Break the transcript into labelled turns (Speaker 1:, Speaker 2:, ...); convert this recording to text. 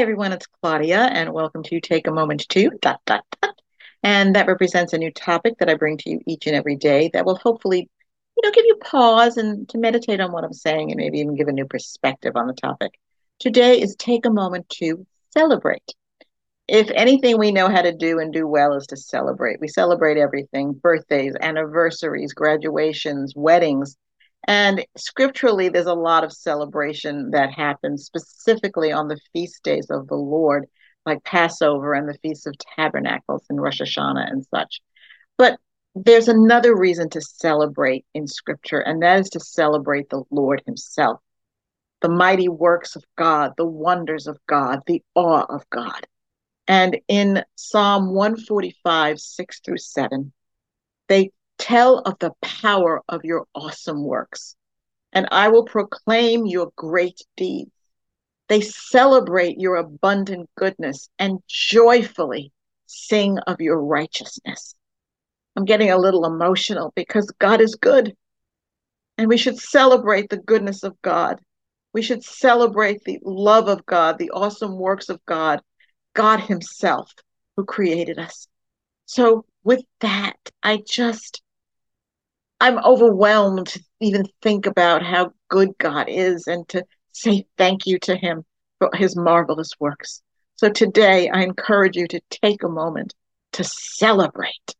Speaker 1: Everyone. It's Claudia, and welcome to Take a Moment to dot dot dot. And that represents a new topic that I bring to you each and every day that will hopefully, you know, give you pause and to meditate on what I'm saying and maybe even give a new perspective on the topic. Today is take a moment to celebrate. If anything we know how to do and do well is to celebrate. We celebrate everything birthdays, anniversaries, graduations, weddings, and scripturally, there's a lot of celebration that happens specifically on the feast days of the Lord, like Passover and the Feast of Tabernacles and Rosh Hashanah and such. But there's another reason to celebrate in scripture, and that is to celebrate the Lord Himself, the mighty works of God, the wonders of God, the awe of God. And in Psalm 145, 6 through 7, they Tell of the power of your awesome works, and I will proclaim your great deeds. They celebrate your abundant goodness and joyfully sing of your righteousness. I'm getting a little emotional because God is good, and we should celebrate the goodness of God. We should celebrate the love of God, the awesome works of God, God Himself who created us. So, with that, I just I'm overwhelmed to even think about how good God is and to say thank you to Him for His marvelous works. So today, I encourage you to take a moment to celebrate.